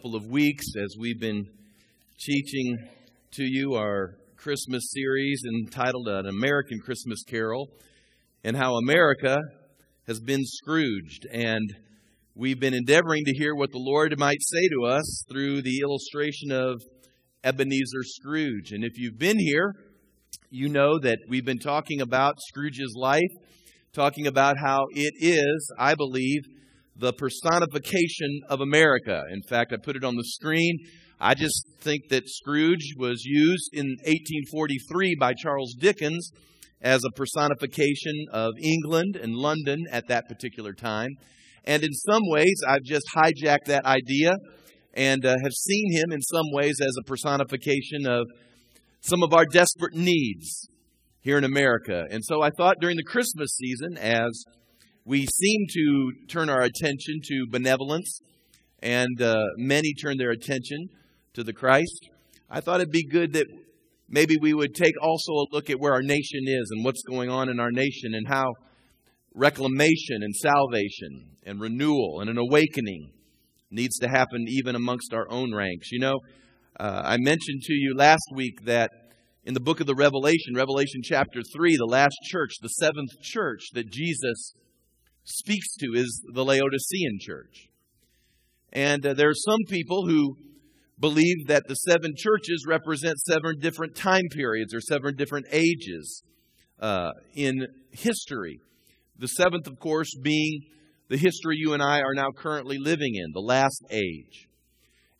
couple of weeks as we've been teaching to you our Christmas series entitled An American Christmas Carol and how America has been Scrooged. And we've been endeavoring to hear what the Lord might say to us through the illustration of Ebenezer Scrooge. And if you've been here, you know that we've been talking about Scrooge's life, talking about how it is, I believe, the personification of America. In fact, I put it on the screen. I just think that Scrooge was used in 1843 by Charles Dickens as a personification of England and London at that particular time. And in some ways, I've just hijacked that idea and uh, have seen him in some ways as a personification of some of our desperate needs here in America. And so I thought during the Christmas season, as we seem to turn our attention to benevolence, and uh, many turn their attention to the Christ. I thought it'd be good that maybe we would take also a look at where our nation is and what's going on in our nation and how reclamation and salvation and renewal and an awakening needs to happen even amongst our own ranks. You know, uh, I mentioned to you last week that in the book of the Revelation, Revelation chapter 3, the last church, the seventh church that Jesus speaks to is the Laodicean church. And uh, there are some people who believe that the seven churches represent seven different time periods or seven different ages uh, in history. The seventh, of course, being the history you and I are now currently living in, the last age.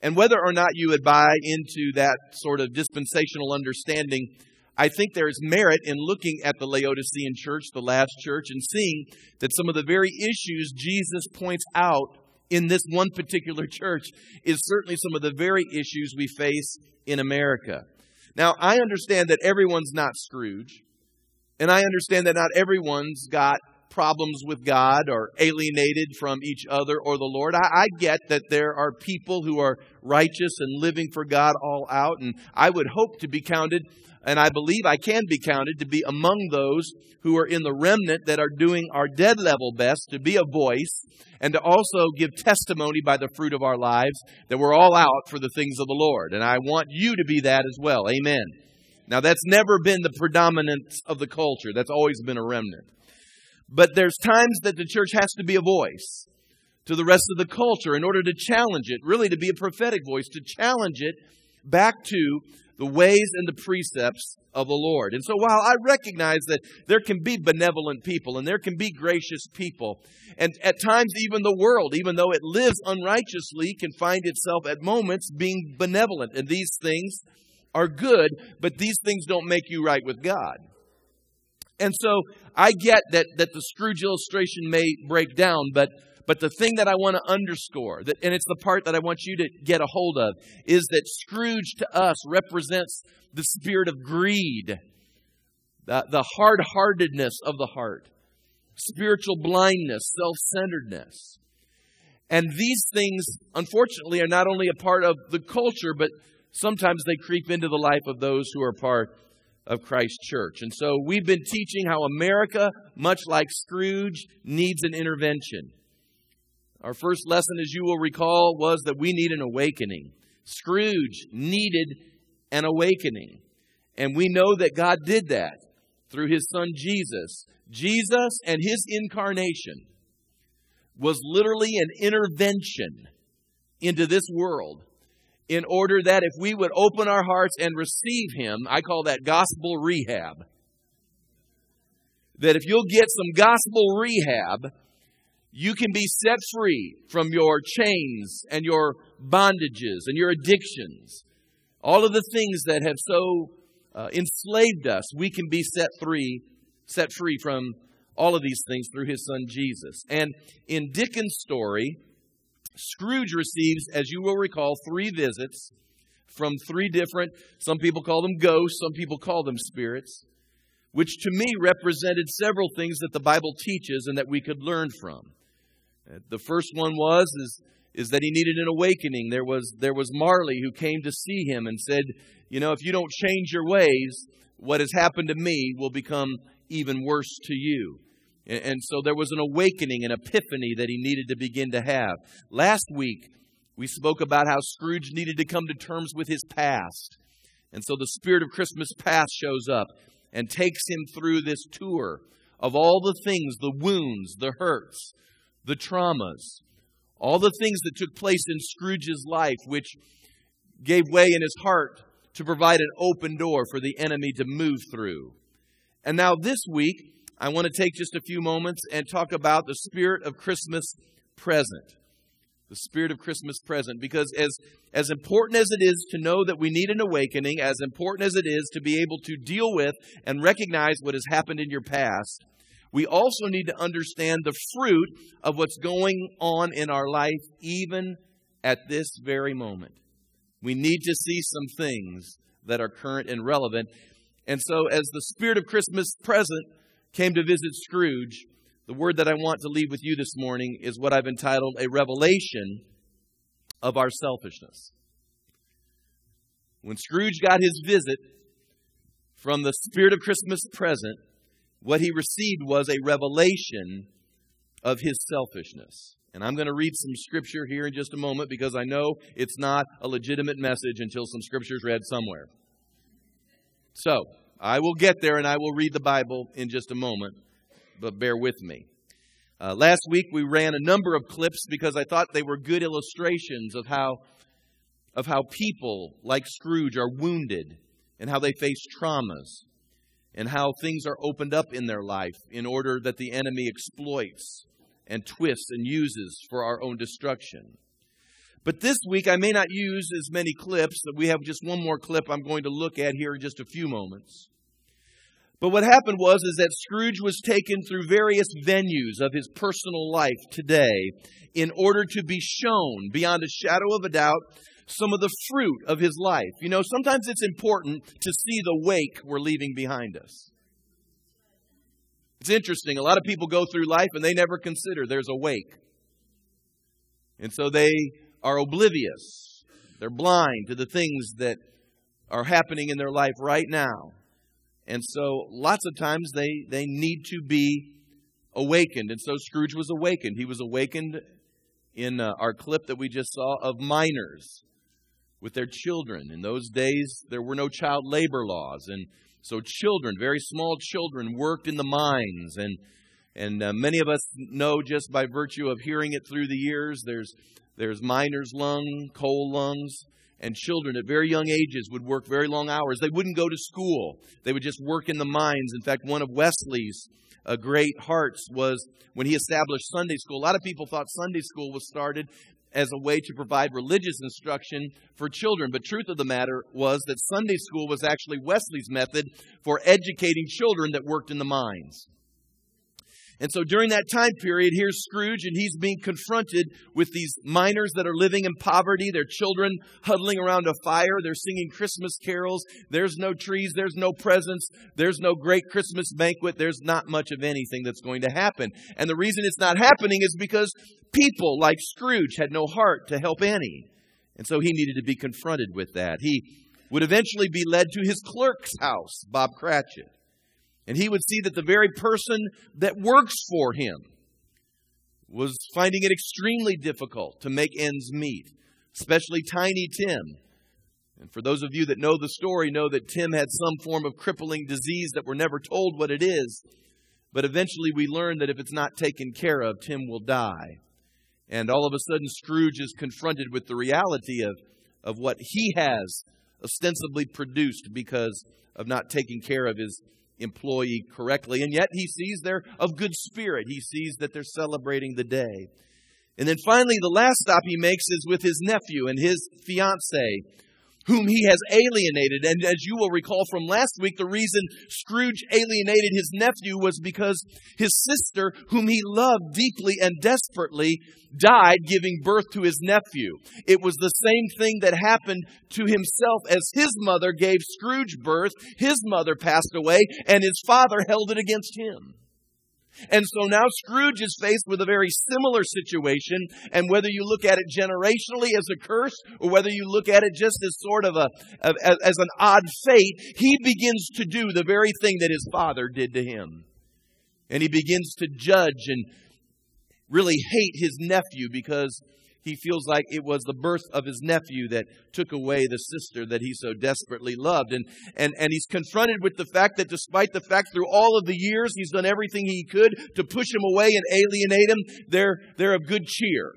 And whether or not you would buy into that sort of dispensational understanding I think there is merit in looking at the Laodicean church, the last church, and seeing that some of the very issues Jesus points out in this one particular church is certainly some of the very issues we face in America. Now, I understand that everyone's not Scrooge, and I understand that not everyone's got problems with God or alienated from each other or the Lord. I, I, get that there are people who are righteous and living for God all out, and I would hope to be counted and I believe I can be counted to be among those who are in the remnant that are doing our dead level best to be a voice and to also give testimony by the fruit of our lives that we're all out for the things of the Lord. And I want you to be that as well. Amen. Now, that's never been the predominance of the culture, that's always been a remnant. But there's times that the church has to be a voice to the rest of the culture in order to challenge it, really to be a prophetic voice, to challenge it back to the ways and the precepts of the Lord. And so while I recognize that there can be benevolent people and there can be gracious people, and at times even the world, even though it lives unrighteously, can find itself at moments being benevolent. And these things are good, but these things don't make you right with God. And so I get that, that the Scrooge illustration may break down, but but the thing that I want to underscore, that, and it's the part that I want you to get a hold of, is that Scrooge to us represents the spirit of greed, the, the hard heartedness of the heart, spiritual blindness, self centeredness. And these things, unfortunately, are not only a part of the culture, but sometimes they creep into the life of those who are part of Christ Church. And so we've been teaching how America, much like Scrooge, needs an intervention. Our first lesson, as you will recall, was that we need an awakening. Scrooge needed an awakening. And we know that God did that through his son Jesus. Jesus and his incarnation was literally an intervention into this world in order that if we would open our hearts and receive him, I call that gospel rehab. That if you'll get some gospel rehab, you can be set free from your chains and your bondages and your addictions. All of the things that have so uh, enslaved us, we can be set free, set free from all of these things through his son Jesus. And in Dickens' story, Scrooge receives, as you will recall, three visits from three different, some people call them ghosts, some people call them spirits, which to me represented several things that the Bible teaches and that we could learn from. Uh, the first one was is is that he needed an awakening. There was there was Marley who came to see him and said, you know, if you don't change your ways, what has happened to me will become even worse to you. And, so there was an awakening, an epiphany that he needed to begin to have. Last week We spoke about how Scrooge needed to come to terms with his past. And so the spirit of Christmas past shows up and takes him through this tour of all the things, the wounds, the hurts, the traumas, all the things that took place in Scrooge's life, which gave way in his heart to provide an open door for the enemy to move through. And now, this week, I want to take just a few moments and talk about the spirit of Christmas present. The spirit of Christmas present. Because as, as important as it is to know that we need an awakening, as important as it is to be able to deal with and recognize what has happened in your past, we also need to understand the fruit of what's going on in our life, even at this very moment. We need to see some things that are current and relevant. And so, as the spirit of Christmas present came to visit Scrooge, the word that I want to leave with you this morning is what I've entitled a revelation of our selfishness. When Scrooge got his visit from the spirit of Christmas present, what he received was a revelation of his selfishness. And I'm going to read some scripture here in just a moment because I know it's not a legitimate message until some scripture is read somewhere. So, I will get there and I will read the Bible in just a moment, but bear with me. Uh, last week we ran a number of clips because I thought they were good illustrations of how, of how people like Scrooge are wounded and how they face traumas and how things are opened up in their life in order that the enemy exploits and twists and uses for our own destruction. But this week, I may not use as many clips. We have just one more clip I'm going to look at here in just a few moments. But what happened was is that Scrooge was taken through various venues of his personal life today in order to be shown beyond a shadow of a doubt some of the fruit of his life. You know, sometimes it's important to see the wake we're leaving behind us. It's interesting. A lot of people go through life and they never consider there's a wake. And so they are oblivious. They're blind to the things that are happening in their life right now. And so lots of times they, they need to be awakened. And so Scrooge was awakened. He was awakened in uh, our clip that we just saw of miners with their children. In those days, there were no child labor laws. And so children, very small children, worked in the mines. And, and uh, many of us know just by virtue of hearing it through the years, there's, there's miner's lung, coal lungs. And children at very young ages would work very long hours. They wouldn't go to school. They would just work in the mines. In fact, one of Wesley's uh, great hearts was when he established Sunday school. A lot of people thought Sunday school was started as a way to provide religious instruction for children. But truth of the matter was that Sunday school was actually Wesley's method for educating children that worked in the mines. And so during that time period, here's Scrooge, and he's being confronted with these miners that are living in poverty, their children huddling around a fire, they're singing Christmas carols. There's no trees, there's no presents, there's no great Christmas banquet, there's not much of anything that's going to happen. And the reason it's not happening is because people like Scrooge had no heart to help Annie. And so he needed to be confronted with that. He would eventually be led to his clerk's house, Bob Cratchit. And he would see that the very person that works for him was finding it extremely difficult to make ends meet, especially Tiny Tim. And for those of you that know the story, know that Tim had some form of crippling disease that we're never told what it is. But eventually we learn that if it's not taken care of, Tim will die. And all of a sudden, Scrooge is confronted with the reality of, of what he has ostensibly produced because of not taking care of his employee correctly. And yet he sees they're of good spirit. He sees that they're celebrating the day. And then finally, the last stop he makes is with his nephew and his fiancee whom he has alienated. And as you will recall from last week, the reason Scrooge alienated his nephew was because his sister, whom he loved deeply and desperately, died giving birth to his nephew. It was the same thing that happened to himself as his mother gave Scrooge birth. His mother passed away, and his father held it against him. And so now Scrooge is faced with a very similar situation. And whether you look at it generationally as a curse or whether you look at it just as sort of a, as an odd fate, he begins to do the very thing that his father did to him. And he begins to judge and really hate his nephew because he feels like it was the birth of his nephew that took away the sister that he so desperately loved. And, and, and he's confronted with the fact that despite the fact through all of the years he's done everything he could to push him away and alienate him, they're, they're of good cheer.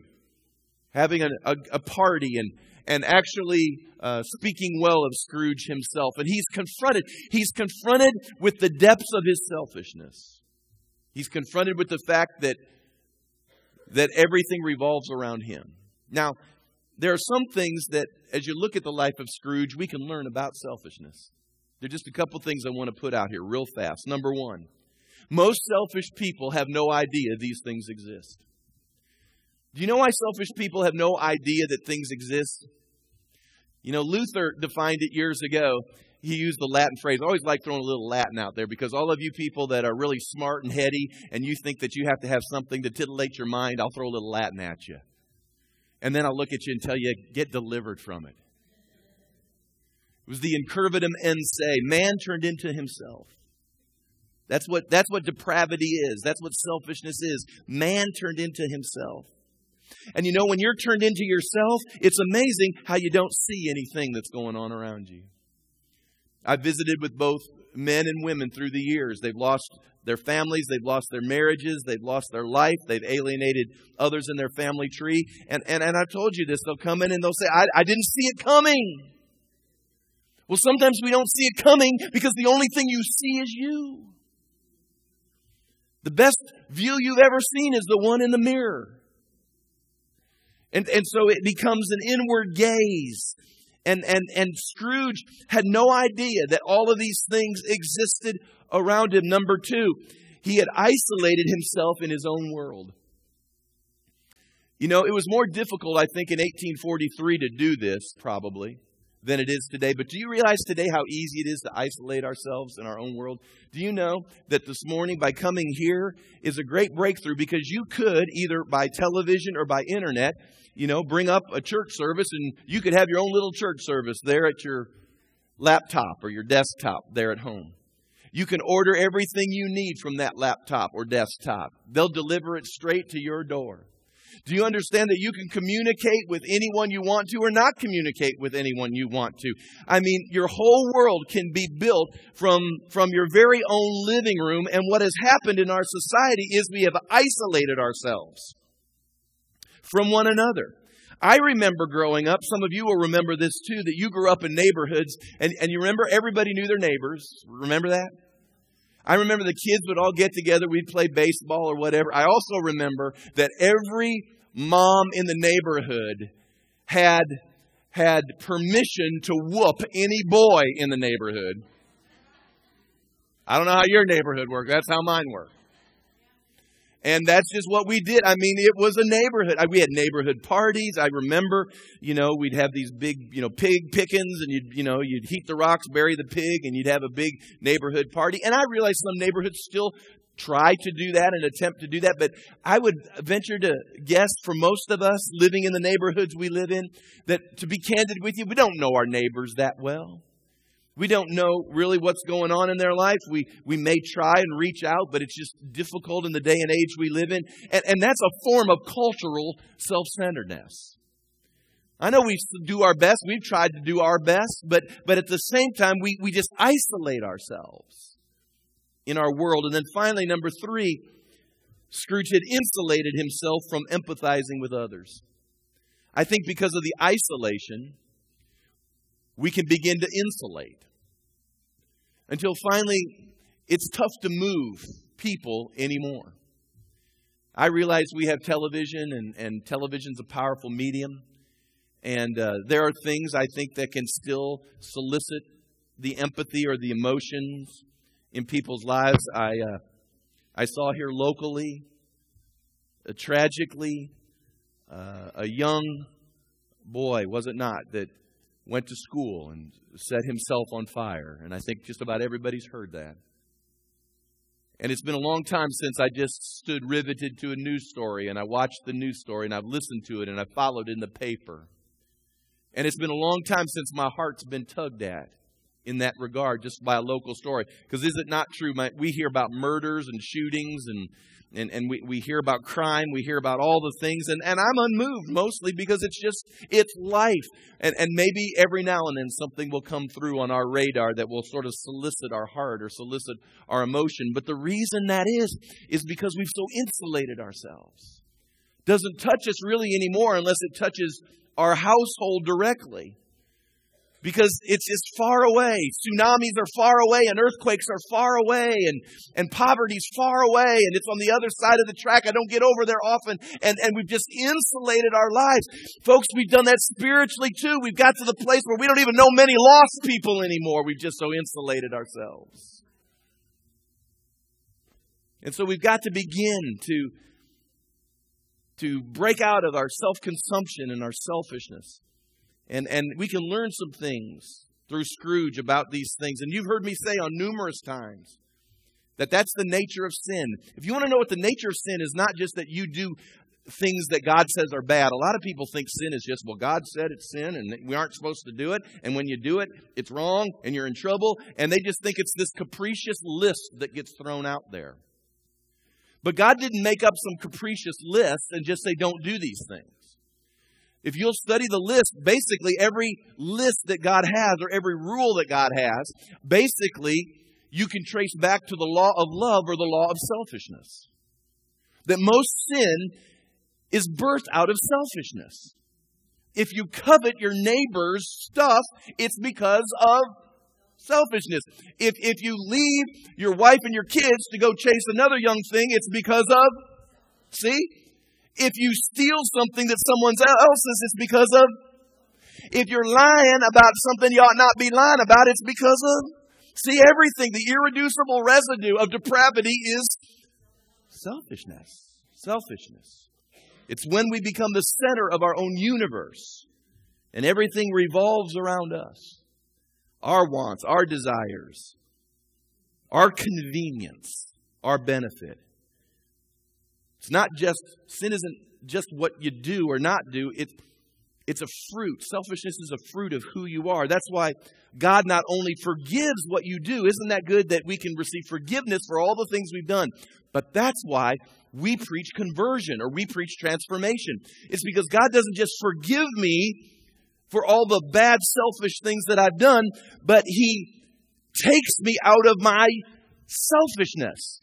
Having a, a, a party and, and actually uh, speaking well of Scrooge himself. And he's confronted. He's confronted with the depths of his selfishness. He's confronted with the fact that that everything revolves around him. Now, there are some things that, as you look at the life of Scrooge, we can learn about selfishness. There are just a couple things I want to put out here real fast. Number one, most selfish people have no idea these things exist. Do you know why selfish people have no idea that things exist? You know, Luther defined it years ago he used the Latin phrase. I always like throwing a little Latin out there because all of you people that are really smart and heady and you think that you have to have something to titillate your mind, I'll throw a little Latin at you. And then I'll look at you and tell you, get delivered from it. It was the incurvatus in se. Man turned into himself. That's what, that's what depravity is. That's what selfishness is. Man turned into himself. And you know, when you're turned into yourself, it's amazing how you don't see anything that's going on around you. I've visited with both men and women through the years. They've lost their families, they've lost their marriages, they've lost their life, they've alienated others in their family tree. And, and, and I've told you this, they'll come in and they'll say, I, I didn't see it coming. Well, sometimes we don't see it coming because the only thing you see is you. The best view you've ever seen is the one in the mirror. And, and so it becomes an inward gaze. And, and, and Scrooge had no idea that all of these things existed around him. Number two, he had isolated himself in his own world. You know, it was more difficult, I think, in 1843 to do this, probably, than it is today. But do you realize today how easy it is to isolate ourselves in our own world? Do you know that this morning, by coming here, is a great breakthrough because you could, either by television or by internet, you know, bring up a church service and you could have your own little church service there at your laptop or your desktop there at home. You can order everything you need from that laptop or desktop. They'll deliver it straight to your door. Do you understand that you can communicate with anyone you want to or not communicate with anyone you want to? I mean, your whole world can be built from, from your very own living room. And what has happened in our society is we have isolated ourselves from one another. I remember growing up, some of you will remember this too, that you grew up in neighborhoods and, and you remember everybody knew their neighbors. Remember that? I remember the kids would all get together, we'd play baseball or whatever. I also remember that every mom in the neighborhood had had permission to whoop any boy in the neighborhood. I don't know how your neighborhood worked. That's how mine worked. And that's just what we did. I mean, it was a neighborhood. We had neighborhood parties. I remember, you know, we'd have these big, you know, pig pickings and you'd, you know, you'd heat the rocks, bury the pig, and you'd have a big neighborhood party. And I realize some neighborhoods still try to do that and attempt to do that, but I would venture to guess for most of us living in the neighborhoods we live in that to be candid with you, we don't know our neighbors that well. We don't know really what's going on in their life. We, we may try and reach out, but it's just difficult in the day and age we live in. And, and that's a form of cultural self centeredness. I know we do our best. We've tried to do our best, but, but at the same time, we, we just isolate ourselves in our world. And then finally, number three, Scrooge had insulated himself from empathizing with others. I think because of the isolation, we can begin to insulate until finally it's tough to move people anymore. I realize we have television, and, and television's a powerful medium. And uh, there are things I think that can still solicit the empathy or the emotions in people's lives. I, uh, I saw here locally, uh, tragically, uh, a young boy, was it not, that went to school and set himself on fire. And I think just about everybody's heard that. And it's been a long time since I just stood riveted to a news story and I watched the news story and I've listened to it and I followed in the paper. And it's been a long time since my heart's been tugged at in that regard just by a local story. Because is it not true? We hear about murders and shootings and and, and we, we hear about crime, we hear about all the things, and, and I'm unmoved mostly because it's just, it's life. And, and maybe every now and then something will come through on our radar that will sort of solicit our heart or solicit our emotion. But the reason that is, is because we've so insulated ourselves. Doesn't touch us really anymore unless it touches our household directly because it's, just far away. Tsunamis are far away and earthquakes are far away and, and poverty's far away and it's on the other side of the track. I don't get over there often and, and we've just insulated our lives. Folks, we've done that spiritually too. We've got to the place where we don't even know many lost people anymore. We've just so insulated ourselves. And so we've got to begin to, to break out of our self consumption and our selfishness and, and we can learn some things through Scrooge about these things. And you've heard me say on numerous times that that's the nature of sin. If you want to know what the nature of sin is, not just that you do things that God says are bad. A lot of people think sin is just, well, God said it's sin and we aren't supposed to do it. And when you do it, it's wrong and you're in trouble. And they just think it's this capricious list that gets thrown out there. But God didn't make up some capricious list and just say, don't do these things. If you'll study the list, basically every list that God has or every rule that God has, basically you can trace back to the law of love or the law of selfishness. That most sin is birthed out of selfishness. If you covet your neighbor's stuff, it's because of selfishness. If, if you leave your wife and your kids to go chase another young thing, it's because of, see? If you steal something that someone else's, it's because of. If you're lying about something you ought not be lying about, it's because of. See, everything, the irreducible residue of depravity is selfishness. Selfishness. It's when we become the center of our own universe and everything revolves around us our wants, our desires, our convenience, our benefit. It's not just, sin isn't just what you do or not do, it's, it's a fruit. Selfishness is a fruit of who you are. That's why God not only forgives what you do, isn't that good that we can receive forgiveness for all the things we've done? But that's why we preach conversion or we preach transformation. It's because God doesn't just forgive me for all the bad, selfish things that I've done, but He takes me out of my selfishness.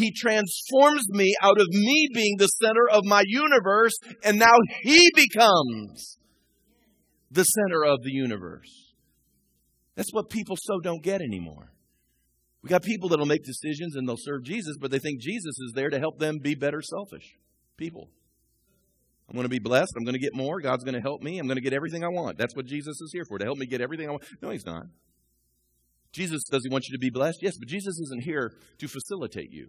He transforms me out of me being the center of my universe, and now He becomes the center of the universe. That's what people so don't get anymore. We got people that'll make decisions and they'll serve Jesus, but they think Jesus is there to help them be better selfish people. I'm going to be blessed. I'm going to get more. God's going to help me. I'm going to get everything I want. That's what Jesus is here for, to help me get everything I want. No, He's not. Jesus, does He want you to be blessed? Yes, but Jesus isn't here to facilitate you.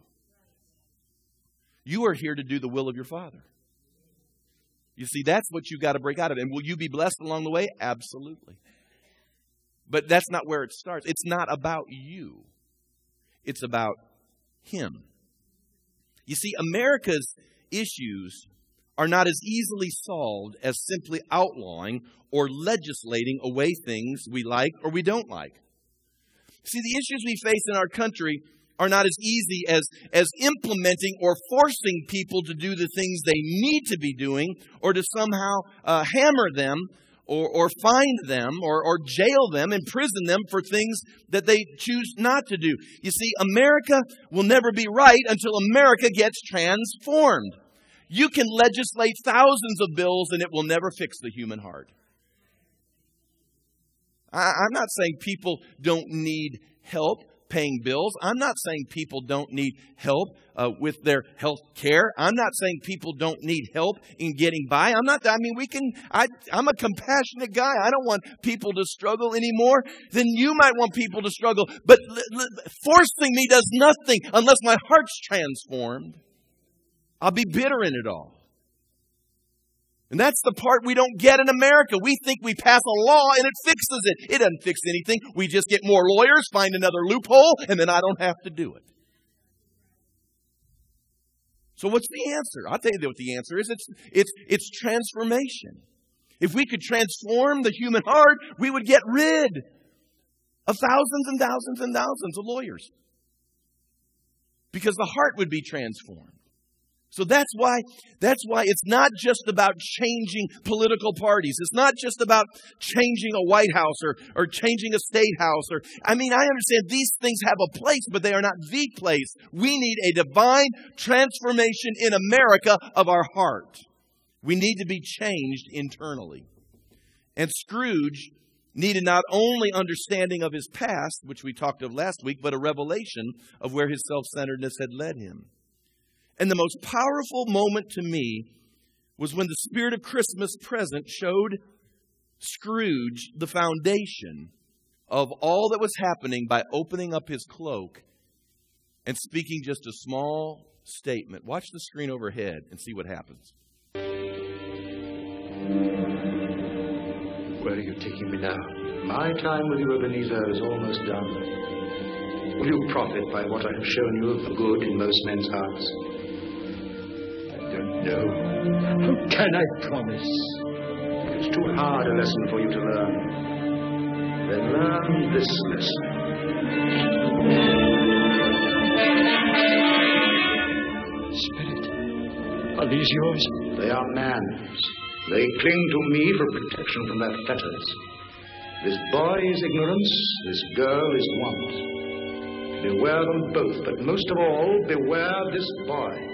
You are here to do the will of your Father. You see, that's what you've got to break out of. And will you be blessed along the way? Absolutely. But that's not where it starts. It's not about you, it's about Him. You see, America's issues are not as easily solved as simply outlawing or legislating away things we like or we don't like. See, the issues we face in our country are not as easy as, as implementing or forcing people to do the things they need to be doing or to somehow uh, hammer them or, or find them or, or jail them, imprison them for things that they choose not to do. You see, America will never be right until America gets transformed. You can legislate thousands of bills and it will never fix the human heart. I, I'm not saying people don't need help paying bills. I'm not saying people don't need help uh, with their health care. I'm not saying people don't need help in getting by. I'm not, I mean, we can, I, I'm a compassionate guy. I don't want people to struggle anymore. Then you might want people to struggle. But l- l- forcing me does nothing unless my heart's transformed. I'll be bitter in it all. And that's the part we don't get in America. We think we pass a law and it fixes it. It doesn't fix anything. We just get more lawyers, find another loophole, and then I don't have to do it. So what's the answer? I'll tell you what the answer is. It's, it's, it's transformation. If we could transform the human heart, we would get rid of thousands and thousands and thousands of lawyers. Because the heart would be transformed. So that's why, that's why it's not just about changing political parties. It's not just about changing a White House or, or changing a state house or, I mean, I understand these things have a place, but they are not the place. We need a divine transformation in America of our heart. We need to be changed internally. And Scrooge needed not only understanding of his past, which we talked of last week, but a revelation of where his self centeredness had led him. And the most powerful moment to me was when the spirit of Christmas present showed Scrooge the foundation of all that was happening by opening up his cloak and speaking just a small statement. Watch the screen overhead and see what happens. Where are you taking me now? My time with you, Ebenezer, is almost done. Will you profit by what I have shown you of the good in most men's hearts? No. How can I promise? It's too hard a lesson for you to learn. Then learn this lesson. Spirit, are these yours? They are man's. They cling to me for protection from their fetters. This boy is ignorance, this girl is want. Beware them both, but most of all, beware this boy.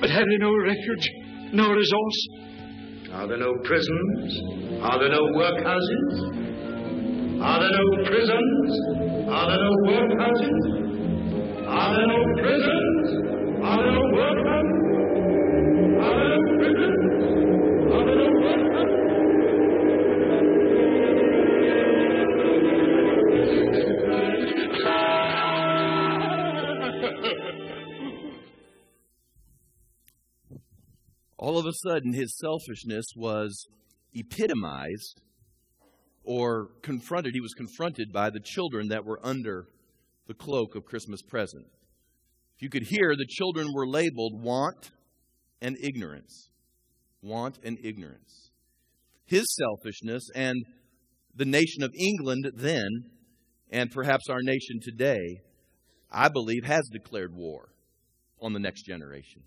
But have they no refuge, no resource? Are there no prisons? Are there no workhouses? Are there no prisons? Are there no workhouses? Are there no prisons? Are there no workhouses? All of a sudden his selfishness was epitomized or confronted. He was confronted by the children that were under the cloak of Christmas present. If you could hear, the children were labeled want and ignorance. Want and ignorance. His selfishness and the nation of England then, and perhaps our nation today, I believe, has declared war on the next generation.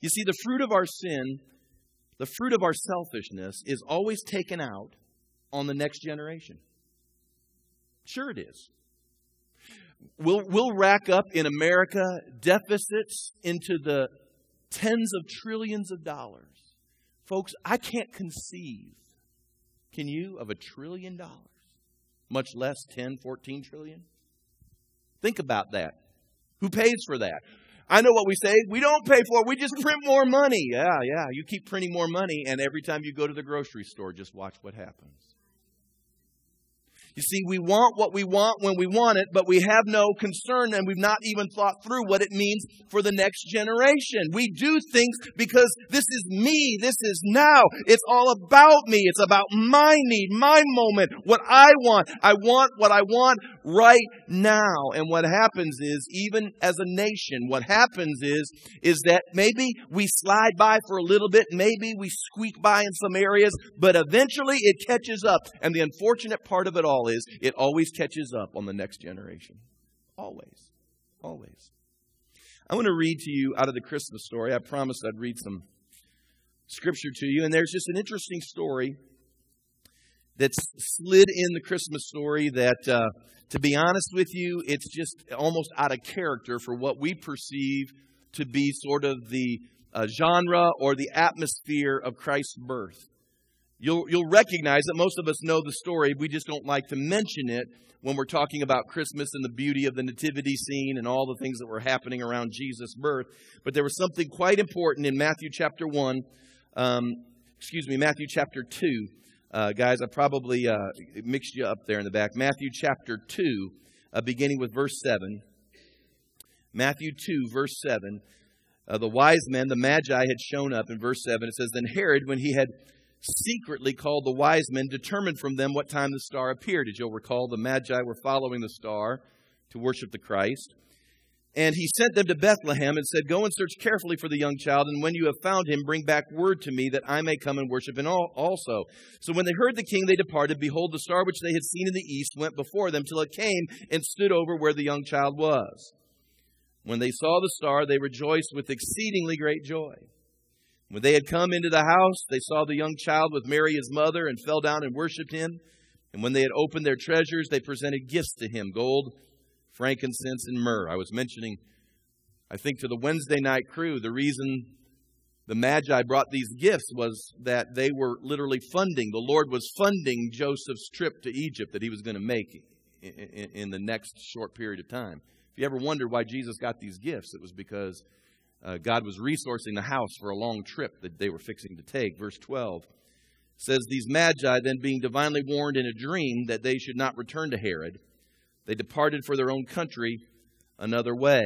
You see, the fruit of our sin, the fruit of our selfishness, is always taken out on the next generation. Sure, it is. We'll, we'll rack up in America deficits into the tens of trillions of dollars. Folks, I can't conceive, can you, of a trillion dollars, much less 10, 14 trillion? Think about that. Who pays for that? I know what we say. We don't pay for it. We just print more money. Yeah, yeah. You keep printing more money, and every time you go to the grocery store, just watch what happens. You see, we want what we want when we want it, but we have no concern and we've not even thought through what it means for the next generation. We do things because this is me. This is now. It's all about me. It's about my need, my moment, what I want. I want what I want right now. And what happens is, even as a nation, what happens is, is that maybe we slide by for a little bit, maybe we squeak by in some areas, but eventually it catches up. And the unfortunate part of it all is it always catches up on the next generation. Always. Always. I want to read to you out of the Christmas story. I promised I'd read some scripture to you. And there's just an interesting story that's slid in the Christmas story that, uh, to be honest with you, it's just almost out of character for what we perceive to be sort of the uh, genre or the atmosphere of Christ's birth. You'll, you'll recognize that most of us know the story. We just don't like to mention it when we're talking about Christmas and the beauty of the nativity scene and all the things that were happening around Jesus' birth. But there was something quite important in Matthew chapter 1, um, excuse me, Matthew chapter 2. Uh, guys, I probably uh, mixed you up there in the back. Matthew chapter 2, uh, beginning with verse 7. Matthew 2, verse 7. Uh, the wise men, the magi, had shown up in verse 7. It says, Then Herod, when he had secretly called the wise men, determined from them what time the star appeared. As you'll recall, the Magi were following the star to worship the Christ. And he sent them to Bethlehem and said, Go and search carefully for the young child, and when you have found him, bring back word to me that I may come and worship him also. So when they heard the king, they departed. Behold, the star which they had seen in the east went before them till it came and stood over where the young child was. When they saw the star, they rejoiced with exceedingly great joy. When they had come into the house, they saw the young child with Mary his mother and fell down and worshipped him. And when they had opened their treasures, they presented gifts to him gold frankincense, and myrrh. I was mentioning, I think, to the Wednesday night crew, the reason the Magi brought these gifts was that they were literally funding, the Lord was funding Joseph's trip to Egypt that he was going to make in the next short period of time. If you ever wondered why Jesus got these gifts, it was because uh, God was resourcing the house for a long trip that they were fixing to take. Verse 12 says, These magi, then being divinely warned in a dream that they should not return to Herod, they departed for their own country another way.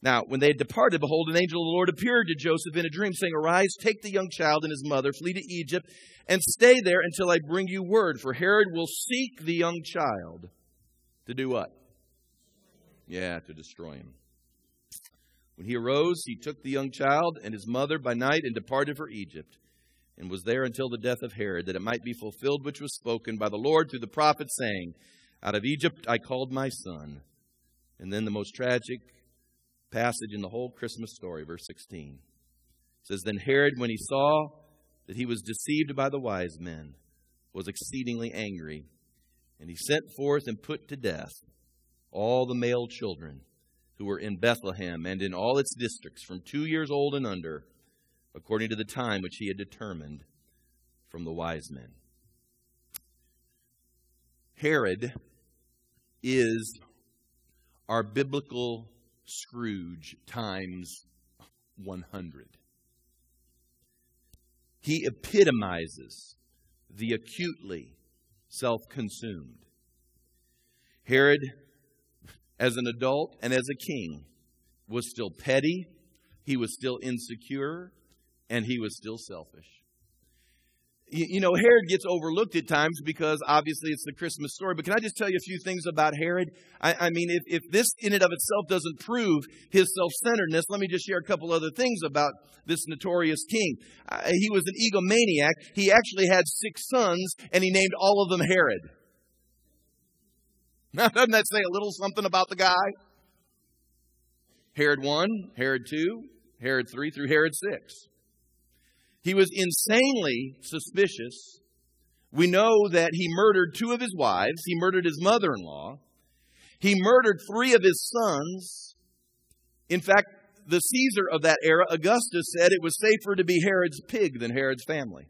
Now, when they had departed, behold, an angel of the Lord appeared to Joseph in a dream, saying, Arise, take the young child and his mother, flee to Egypt, and stay there until I bring you word. For Herod will seek the young child to do what? Yeah, to destroy him. When he arose, he took the young child and his mother by night and departed for Egypt, and was there until the death of Herod, that it might be fulfilled which was spoken by the Lord through the prophet, saying, out of Egypt I called my son. And then the most tragic passage in the whole Christmas story, verse 16. says, Then Herod, when he saw that he was deceived by the wise men, was exceedingly angry. And he sent forth and put to death all the male children who were in Bethlehem and in all its districts, from two years old and under, according to the time which he had determined from the wise men. Herod is our biblical Scrooge times 100. He epitomizes the acutely self consumed. Herod, as an adult and as a king, was still petty, he was still insecure, and he was still selfish you know, Herod gets overlooked at times because obviously it's the Christmas story. But can I just tell you a few things about Herod? I, I mean, if, if this in and of itself doesn't prove his self centeredness, let me just share a couple other things about this notorious king. Uh, he was an egomaniac. He actually had six sons, and he named all of them Herod. Now, doesn't that say a little something about the guy? Herod 1, Herod 2, Herod 3 through Herod 6. He was insanely suspicious. We know that he murdered two of his wives, he murdered his mother in law, he murdered three of his sons. In fact, the Caesar of that era, Augustus, said it was safer to be Herod's pig than Herod's family.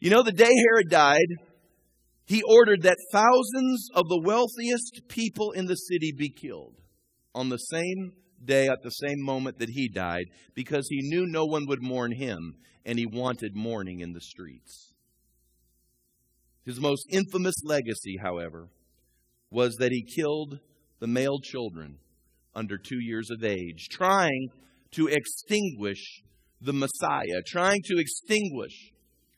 You know, the day Herod died, he ordered that thousands of the wealthiest people in the city be killed on the same day at the same moment that he died because he knew no one would mourn him and he wanted mourning in the streets. His most infamous legacy, however, was that he killed the male children under two years of age, trying to extinguish the Messiah, trying to extinguish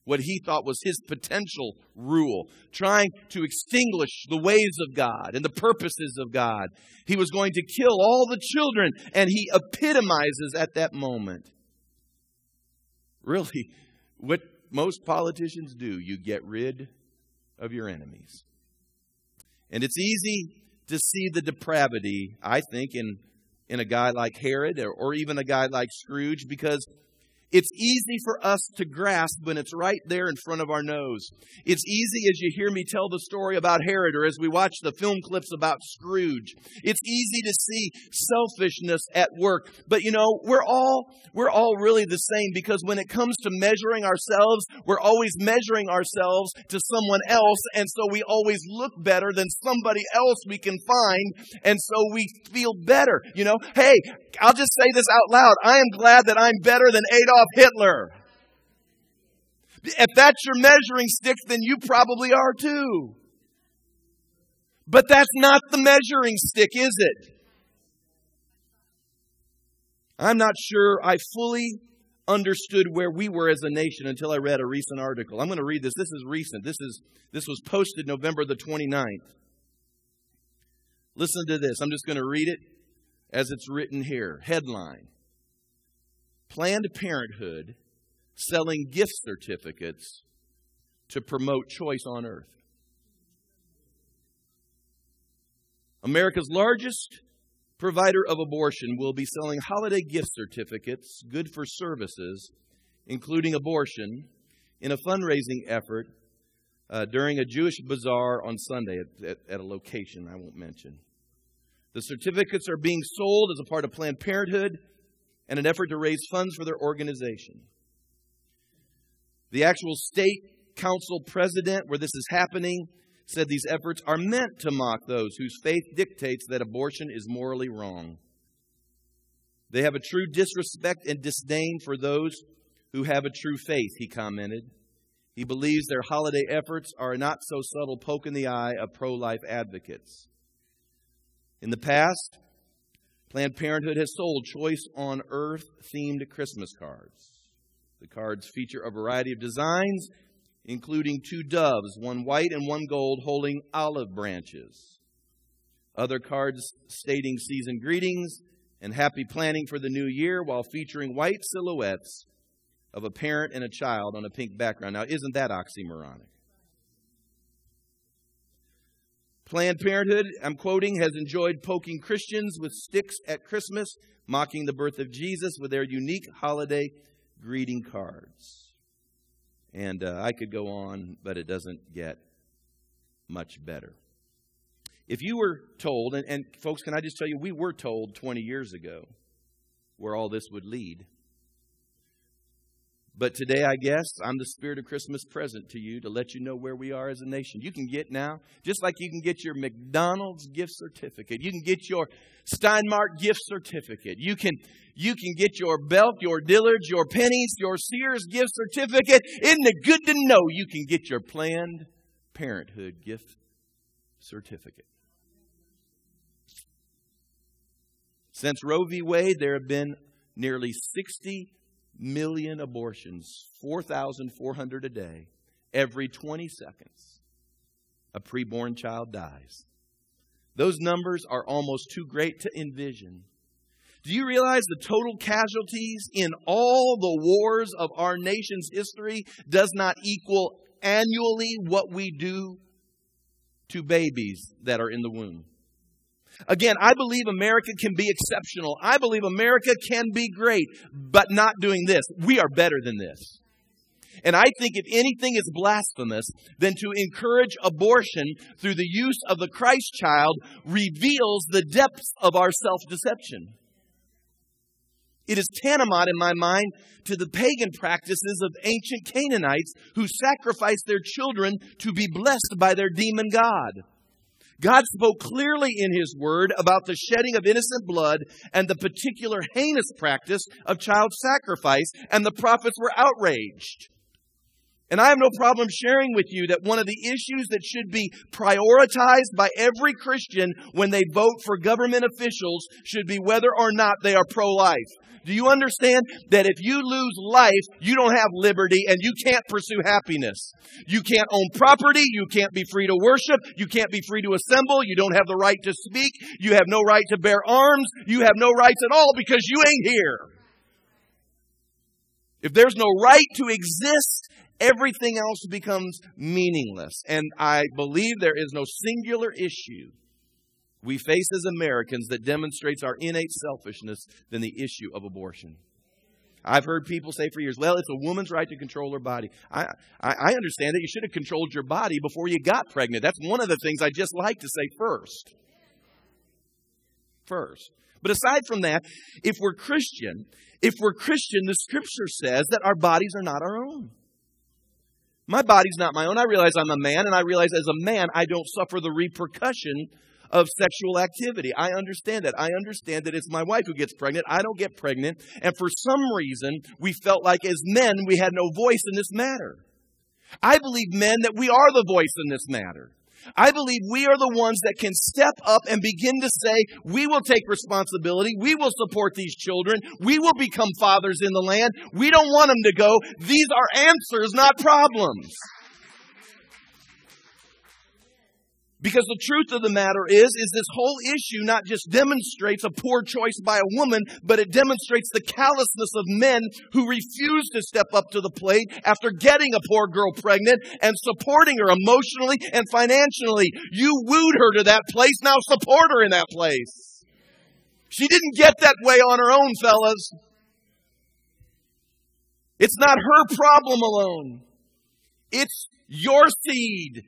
what he thought was his potential rule, trying to extinguish the ways of God and the purposes of God. He was going to kill all the children, and he epitomizes at that moment. Really, what most politicians do, you get rid of your enemies. And it's easy to see the depravity, I think, in, in a guy like Herod or, or even a guy like Scrooge because it's easy for us to grasp when it's right there in front of our nose. It's easy as you hear me tell the story about Herod or as we watch the film clips about Scrooge. It's easy to see selfishness at work. But you know, we're all, we're all really the same because when it comes to measuring ourselves, we're always measuring ourselves to someone else. And so we always look better than somebody else we can find. And so we feel better. You know, hey, I'll just say this out loud. I am glad that I'm better than Adolf Hitler. If that's your measuring stick, then you probably are too. But that's not the measuring stick, is it? I'm not sure I fully understood where we were as a nation until I read a recent article. I'm going to read this. This is recent. This is this was posted November the 29th. Listen to this. I'm just going to read it as it's written here. Headline Planned Parenthood selling gift certificates to promote choice on earth. America's largest provider of abortion will be selling holiday gift certificates, good for services, including abortion, in a fundraising effort uh, during a Jewish bazaar on Sunday at, at, at a location I won't mention. The certificates are being sold as a part of Planned Parenthood and an effort to raise funds for their organization. The actual state council president where this is happening said these efforts are meant to mock those whose faith dictates that abortion is morally wrong. They have a true disrespect and disdain for those who have a true faith, he commented. He believes their holiday efforts are a not so subtle poke in the eye of pro life advocates. In the past, Planned Parenthood has sold choice on earth themed Christmas cards. The cards feature a variety of designs including two doves, one white and one gold, holding olive branches. Other cards stating season greetings and happy planning for the new year while featuring white silhouettes of a parent and a child on a pink background. Now, isn't that oxymoronic? Planned Parenthood, I'm quoting, has enjoyed poking Christians with sticks at Christmas, mocking the birth of Jesus with their unique holiday greeting cards. And uh, I could go on, but it doesn't get much better. If you were told, and, and folks, can I just tell you, we were told 20 years ago where all this would lead. But today, I guess, I'm the spirit of Christmas present to you to let you know where we are as a nation. You can get now, just like you can get your McDonald's gift certificate, you can get your Stein Mart gift certificate, you can, you can get your Belk, your Dillard's, your Penney's, your Sears gift certificate. Isn't it good to know you can get your Planned Parenthood gift certificate? Since Roe v. Wade, there have been nearly 60 million abortions, 4,400 a day. Every 20 seconds, a preborn child dies. Those numbers are almost too great to envision. Do you realize the total casualties in all the wars of our nation's history does not equal annually what we do to babies that are in the womb? Again, I believe America can be exceptional. I believe America can be great, but not doing this. We are better than this. And I think if anything is blasphemous, then to encourage abortion through the use of the Christ child reveals the depths of our self deception. It is tantamount in my mind to the pagan practices of ancient Canaanites who sacrificed their children to be blessed by their demon god. God spoke clearly in His Word about the shedding of innocent blood and the particular heinous practice of child sacrifice, and the prophets were outraged. And I have no problem sharing with you that one of the issues that should be prioritized by every Christian when they vote for government officials should be whether or not they are pro life. Do you understand that if you lose life, you don't have liberty and you can't pursue happiness? You can't own property. You can't be free to worship. You can't be free to assemble. You don't have the right to speak. You have no right to bear arms. You have no rights at all because you ain't here. If there's no right to exist, everything else becomes meaningless. And I believe there is no singular issue we face as Americans that demonstrates our innate selfishness than the issue of abortion. I've heard people say for years, well, it's a woman's right to control her body. I, I, I, understand that you should have controlled your body before you got pregnant. That's one of the things I just like to say first. First. But aside from that, if we're Christian, if we're Christian, the scripture says that our bodies are not our own. My body's not my own. I realize I'm a man, and I realize as a man, I don't suffer the repercussion of sexual activity. I understand that. I understand that it's my wife who gets pregnant. I don't get pregnant. And for some reason, we felt like as men, we had no voice in this matter. I believe, men, that we are the voice in this matter. I believe we are the ones that can step up and begin to say, we will take responsibility. We will support these children. We will become fathers in the land. We don't want them to go. These are answers, not problems. Because the truth of the matter is, is this whole issue not just demonstrates a poor choice by a woman, but it demonstrates the callousness of men who refuse to step up to the plate after getting a poor girl pregnant and supporting her emotionally and financially. You wooed her to that place, now support her in that place. She didn't get that way on her own, fellas. It's not her problem alone. It's your seed.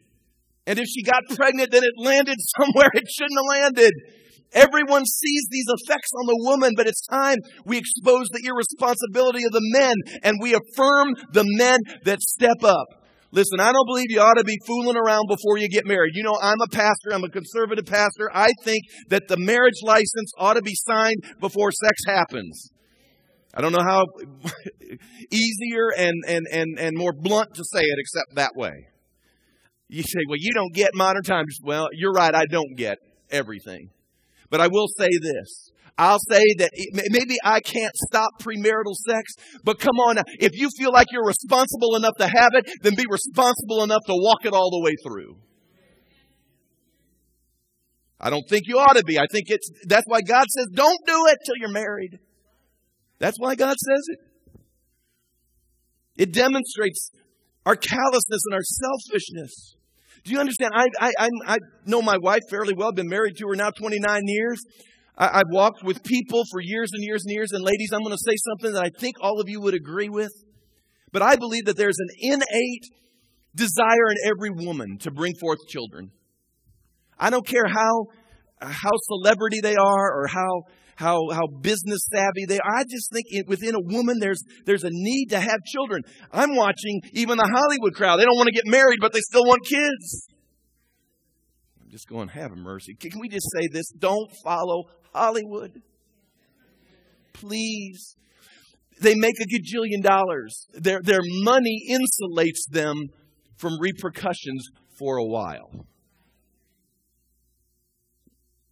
And if she got pregnant, then it landed somewhere it shouldn't have landed. Everyone sees these effects on the woman, but it's time we expose the irresponsibility of the men and we affirm the men that step up. Listen, I don't believe you ought to be fooling around before you get married. You know, I'm a pastor, I'm a conservative pastor. I think that the marriage license ought to be signed before sex happens. I don't know how easier and, and, and, and more blunt to say it except that way. You say, well, you don't get modern times. Well, you're right, I don't get everything. But I will say this. I'll say that maybe I can't stop premarital sex, but come on, if you feel like you're responsible enough to have it, then be responsible enough to walk it all the way through. I don't think you ought to be. I think it's, that's why God says don't do it till you're married. That's why God says it. It demonstrates our callousness and our selfishness. Do you understand? I, I, I, know my wife fairly well, been married to her now 29 years. I, I've walked with people for years and years and years. And ladies, I'm going to say something that I think all of you would agree with. But I believe that there's an innate desire in every woman to bring forth children. I don't care how, how celebrity they are or how how, how business savvy they are. I just think within a woman, there's, there's a need to have children. I'm watching even the Hollywood crowd. They don't want to get married, but they still want kids. I'm just going, have mercy. Can we just say this? Don't follow Hollywood. Please. They make a gajillion dollars. Their, their money insulates them from repercussions for a while.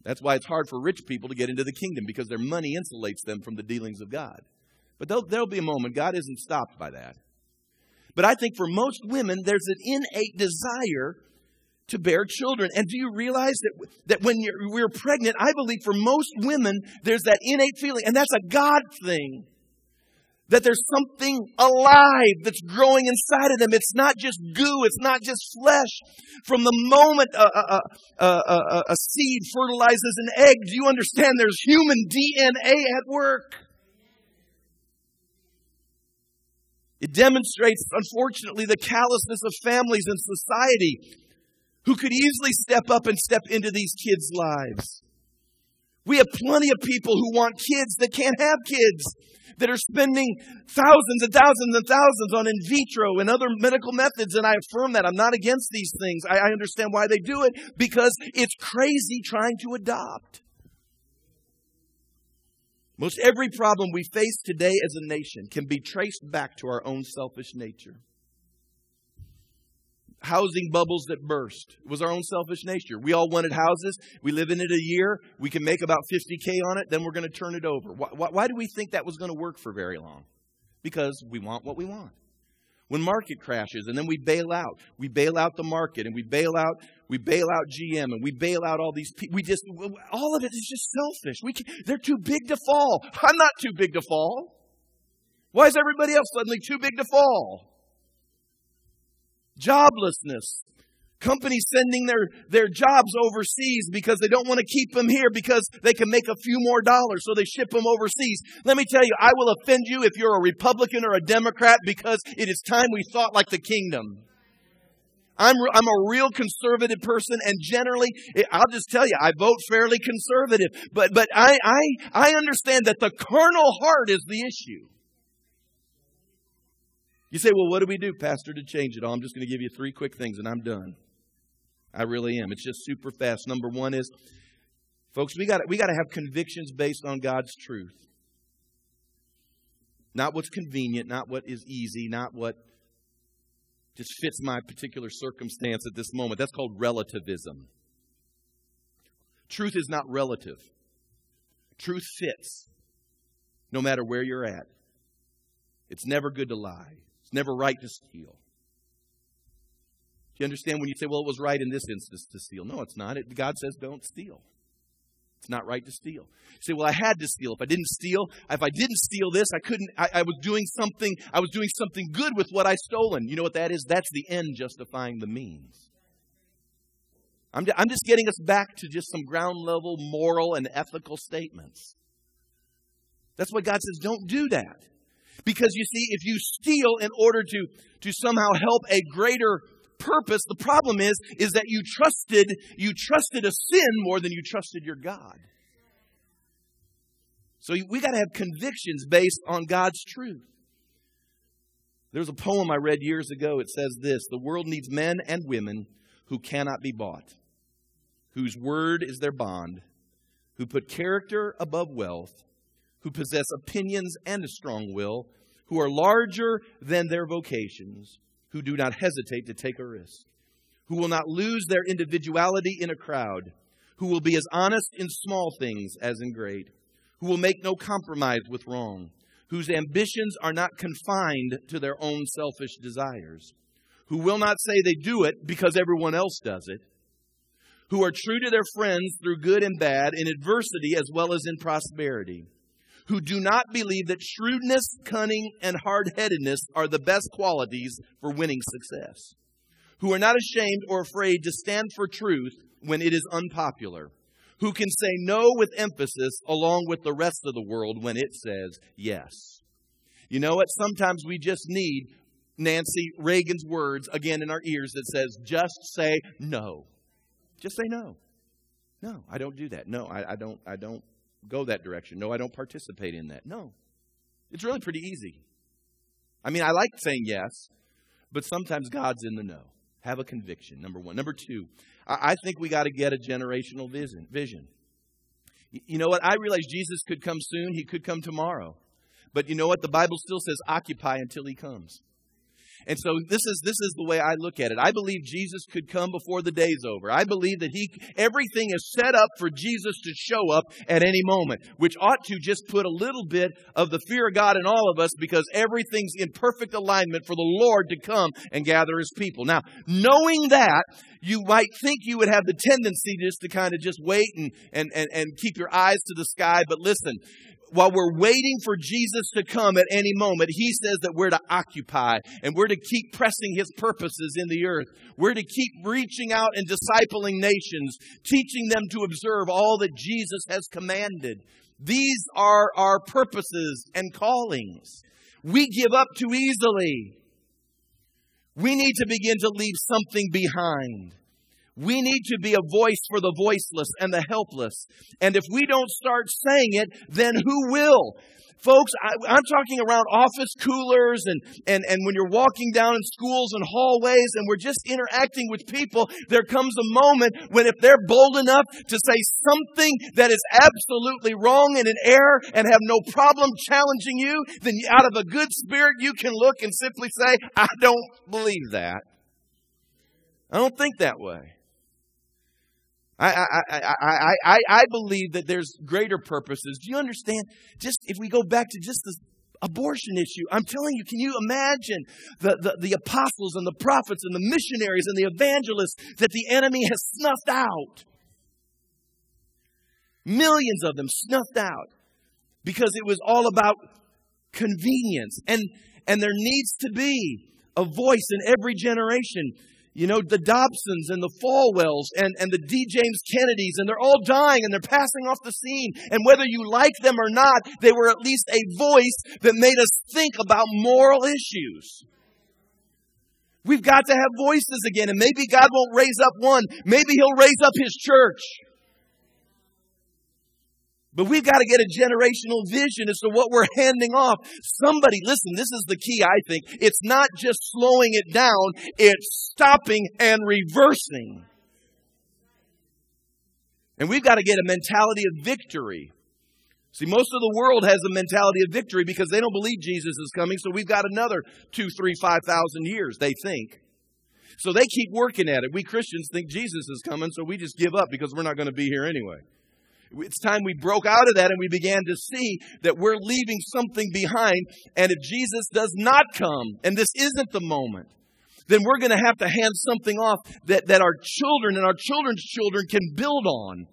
That's why it's hard for rich people to get into the kingdom because their money insulates them from the dealings of God. But there'll, there'll be a moment. God isn't stopped by that. But I think for most women, there's an innate desire to bear children. And do you realize that, that when you're, we're pregnant, I believe for most women, there's that innate feeling, and that's a God thing that there's something alive that's growing inside of them. It's not just goo, it's not just flesh. From the moment a, a, a, a, seed fertilizes an egg, do you understand there's human DNA at work? It demonstrates, unfortunately, the callousness of families and society who could easily step up and step into these kids' lives. We have plenty of people who want kids that can't have kids that are spending thousands and thousands and thousands on in vitro and other medical methods. And I affirm that. I'm not against these things. I, I understand why they do it because it's crazy trying to adopt. Most every problem we face today as a nation can be traced back to our own selfish nature housing bubbles that burst. It was our own selfish nature. We all wanted houses. We live in it a year. We can make about 50K on it. Then we're going to turn it over. Why, why, why do we think that was going to work for very long? Because we want what we want. When market crashes and then we bail out, we bail out the market and we bail out, we bail out GM and we bail out all these people. We just, all of it is just selfish. We can, they're too big to fall. I'm not too big to fall. Why is everybody else suddenly too big to fall? Joblessness. Companies sending their, their jobs overseas because they don't want to keep them here because they can make a few more dollars, so they ship them overseas. Let me tell you, I will offend you if you're a Republican or a Democrat because it is time we thought like the kingdom. I'm, I'm a real conservative person, and generally, I'll just tell you, I vote fairly conservative. But, but I, I, I understand that the carnal heart is the issue. You say, well, what do we do, Pastor, to change it all? I'm just going to give you three quick things and I'm done. I really am. It's just super fast. Number one is, folks, we got we got to have convictions based on God's truth. Not what's convenient, not what is easy, not what just fits my particular circumstance at this moment. That's called relativism. Truth is not relative. Truth fits no matter where you're at. It's never good to lie. It's never right to steal. Do you understand when you say, well, it was right in this instance to steal? No, it's not. It, God says don't steal. It's not right to steal. You say, well, I had to steal. If I didn't steal, if I didn't steal this, I couldn't, I, I was doing something, I was doing something good with what I stolen. You know what that is? That's the end justifying the means. I'm, I'm just getting us back to just some ground level moral and ethical statements. That's why God says, don't do that. Because you see, if you steal in order to, to somehow help a greater purpose, the problem is, is that you trusted, you trusted a sin more than you trusted your God. So we got to have convictions based on God's truth. There's a poem I read years ago. It says this The world needs men and women who cannot be bought, whose word is their bond, who put character above wealth, who possess opinions and a strong will, who are larger than their vocations, who do not hesitate to take a risk, who will not lose their individuality in a crowd, who will be as honest in small things as in great, who will make no compromise with wrong, whose ambitions are not confined to their own selfish desires, who will not say they do it because everyone else does it, who are true to their friends through good and bad, in adversity as well as in prosperity who do not believe that shrewdness, cunning, and hard headedness are the best qualities for winning success, who are not ashamed or afraid to stand for truth when it is unpopular, who can say no with emphasis along with the rest of the world when it says yes. You know what? Sometimes we just need Nancy Reagan's words again in our ears that says, just say no. Just say no. No, I don't do that. No, I, I don't I don't go that direction. No, I don't participate in that. No. It's really pretty easy. I mean, I like saying yes, but sometimes God's in the no. Have a conviction, number one. Number two, I think we got to get a generational vision. vision. You know what? I realize Jesus could come soon, he could come tomorrow. But you know what? The Bible still says occupy until he comes. And so this is this is the way I look at it. I believe Jesus could come before the day's over. I believe that he everything is set up for Jesus to show up at any moment, which ought to just put a little bit of the fear of God in all of us because everything's in perfect alignment for the Lord to come and gather his people. Now, knowing that, you might think you would have the tendency just to kind of just wait and, and, and, and keep your eyes to the sky. But listen, while we're waiting for Jesus to come at any moment, he says that we're to occupy and we're to keep pressing his purposes in the earth. We're to keep reaching out and discipling nations, teaching them to observe all that Jesus has commanded. These are our purposes and callings. We give up too easily. We need to begin to leave something behind. We need to be a voice for the voiceless and the helpless. And if we don't start saying it, then who will? Folks, I, am talking around office coolers and, and, and when you're walking down in schools and hallways and we're just interacting with people, there comes a moment when if they're bold enough to say something that is absolutely wrong and in error and have no problem challenging you, then out of a good spirit you can look and simply say, I don't believe that. I don't think that way. I, I, I, I, I believe that there's greater purposes. Do you understand? Just if we go back to just this abortion issue, I'm telling you, can you imagine the, the, the apostles and the prophets and the missionaries and the evangelists that the enemy has snuffed out? Millions of them snuffed out because it was all about convenience. And, and there needs to be a voice in every generation you know, the Dobsons and the Falwells and, and the D. James Kennedys, and they're all dying and they're passing off the scene. And whether you like them or not, they were at least a voice that made us think about moral issues. We've got to have voices again, and maybe God won't raise up one. Maybe He'll raise up His church. But we've got to get a generational vision as to what we're handing off. Somebody, listen, this is the key, I think. It's not just slowing it down, it's stopping and reversing. And we've got to get a mentality of victory. See, most of the world has a mentality of victory because they don't believe Jesus is coming, so we've got another two, three, five thousand years, they think. So they keep working at it. We Christians think Jesus is coming, so we just give up because we're not going to be here anyway. It's time we broke out of that and we began to see that we're leaving something behind. And if Jesus does not come, and this isn't the moment, then we're going to have to hand something off that, that our children and our children's children can build on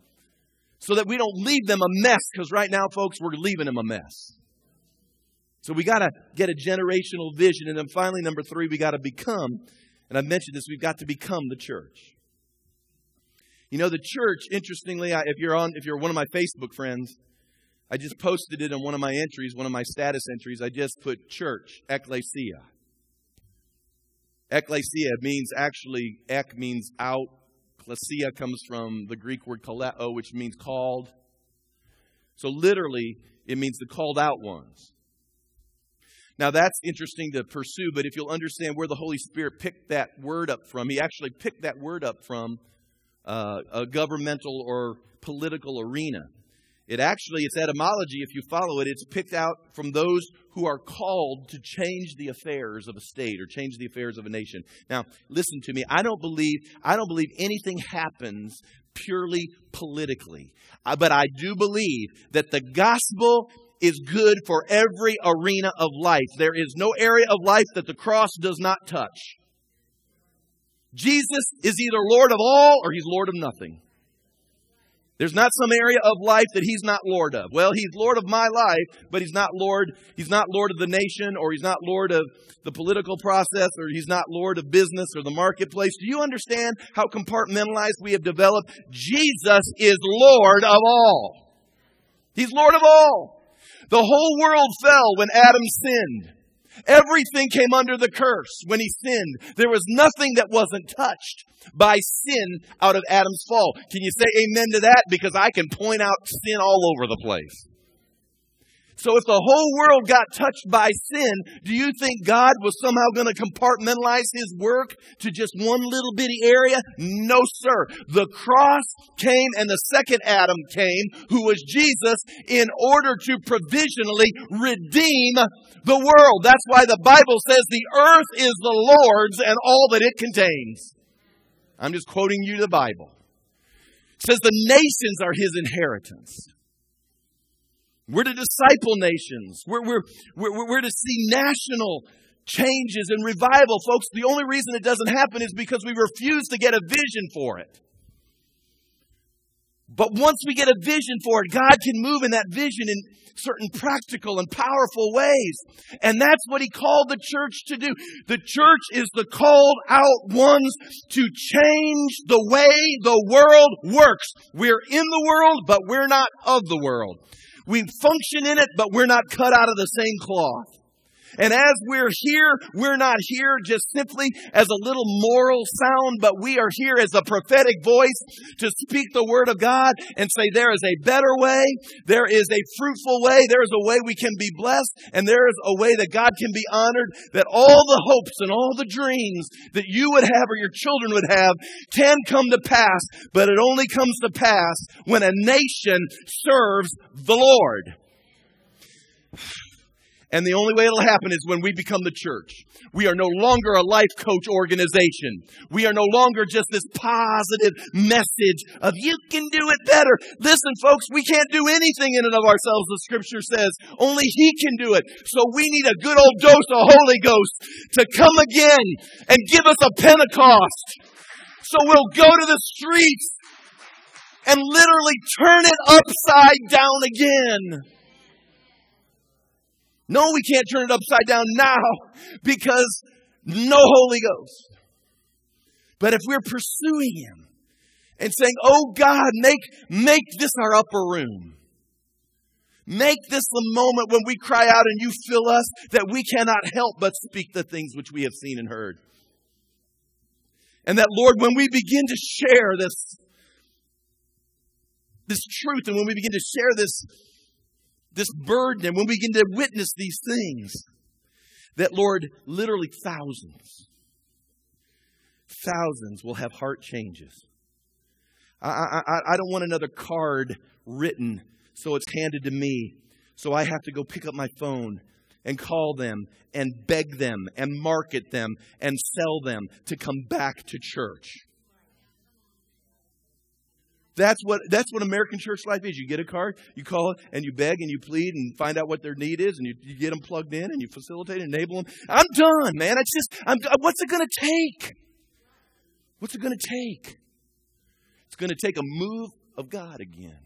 so that we don't leave them a mess because right now, folks, we're leaving them a mess. So we got to get a generational vision. And then finally, number three, we got to become, and I've mentioned this, we've got to become the church. You know, the church, interestingly, if you're on, if you're one of my Facebook friends, I just posted it on one of my entries, one of my status entries. I just put church, ecclesia. Ecclesia means actually, ek means out. Klesia comes from the Greek word kaleo, which means called. So literally, it means the called out ones. Now that's interesting to pursue, but if you'll understand where the Holy Spirit picked that word up from, he actually picked that word up from uh, a governmental or political arena. It actually, its etymology, if you follow it, it's picked out from those who are called to change the affairs of a state or change the affairs of a nation. Now, listen to me. I don't believe, I don't believe anything happens purely politically. But I do believe that the gospel is good for every arena of life. There is no area of life that the cross does not touch. Jesus is either Lord of all or he's Lord of nothing. There's not some area of life that he's not Lord of. Well, he's Lord of my life, but he's not Lord, he's not Lord of the nation, or he's not Lord of the political process, or he's not Lord of business or the marketplace. Do you understand how compartmentalized we have developed? Jesus is Lord of all. He's Lord of all. The whole world fell when Adam sinned. Everything came under the curse when he sinned. There was nothing that wasn't touched by sin out of Adam's fall. Can you say amen to that? Because I can point out sin all over the place. So if the whole world got touched by sin, do you think God was somehow going to compartmentalize his work to just one little bitty area? No, sir. The cross came and the second Adam came, who was Jesus, in order to provisionally redeem the world. That's why the Bible says the earth is the Lord's and all that it contains. I'm just quoting you the Bible. It says the nations are his inheritance. We're to disciple nations. We're, we're, we're, we're to see national changes and revival. Folks, the only reason it doesn't happen is because we refuse to get a vision for it. But once we get a vision for it, God can move in that vision in certain practical and powerful ways. And that's what He called the church to do. The church is the called out ones to change the way the world works. We're in the world, but we're not of the world. We function in it, but we're not cut out of the same cloth. And as we're here, we're not here just simply as a little moral sound, but we are here as a prophetic voice to speak the word of God and say there is a better way, there is a fruitful way, there is a way we can be blessed, and there is a way that God can be honored, that all the hopes and all the dreams that you would have or your children would have can come to pass, but it only comes to pass when a nation serves the Lord. And the only way it'll happen is when we become the church. We are no longer a life coach organization. We are no longer just this positive message of you can do it better. Listen, folks, we can't do anything in and of ourselves, the scripture says. Only He can do it. So we need a good old dose of Holy Ghost to come again and give us a Pentecost. So we'll go to the streets and literally turn it upside down again. No, we can't turn it upside down now because no Holy Ghost. But if we're pursuing Him and saying, Oh God, make, make this our upper room. Make this the moment when we cry out and you fill us that we cannot help but speak the things which we have seen and heard. And that, Lord, when we begin to share this, this truth and when we begin to share this this burden, and when we begin to witness these things, that Lord, literally thousands, thousands will have heart changes. I, I, I don't want another card written so it's handed to me, so I have to go pick up my phone and call them and beg them and market them and sell them to come back to church. That's what, that's what American church life is. You get a card, you call it, and you beg and you plead and find out what their need is, and you, you get them plugged in and you facilitate and enable them. I'm done, man. It's just, I'm, uh, what's it going to take? What's it going to take? It's going to take a move of God again.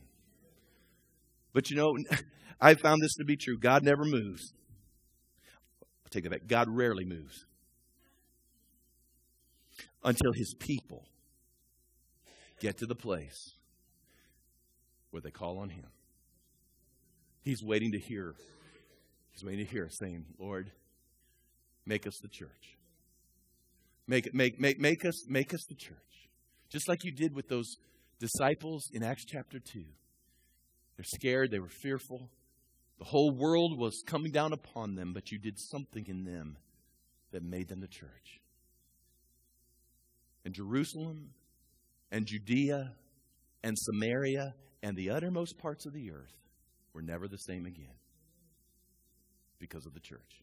But you know, I found this to be true. God never moves. I'll take it back. God rarely moves until his people get to the place they call on him. He's waiting to hear. He's waiting to hear saying, Lord, make us the church. Make, make, make, make, us, make us the church. Just like you did with those disciples in Acts chapter 2. They're scared, they were fearful. The whole world was coming down upon them, but you did something in them that made them the church. And Jerusalem and Judea and Samaria and the uttermost parts of the earth were never the same again because of the church.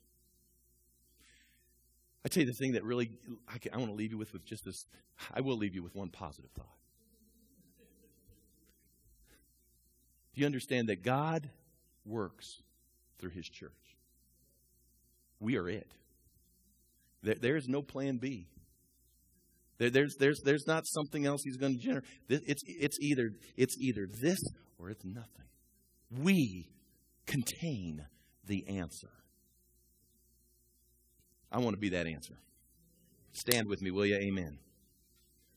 I tell you the thing that really I, can, I want to leave you with with just this. I will leave you with one positive thought. Do you understand that God works through His church? We are it. There, there is no plan B. There, there's, there's, there's not something else He's going to generate. It's, it's, either, it's either this or it's nothing. We contain the answer. I want to be that answer. Stand with me, will you? Amen.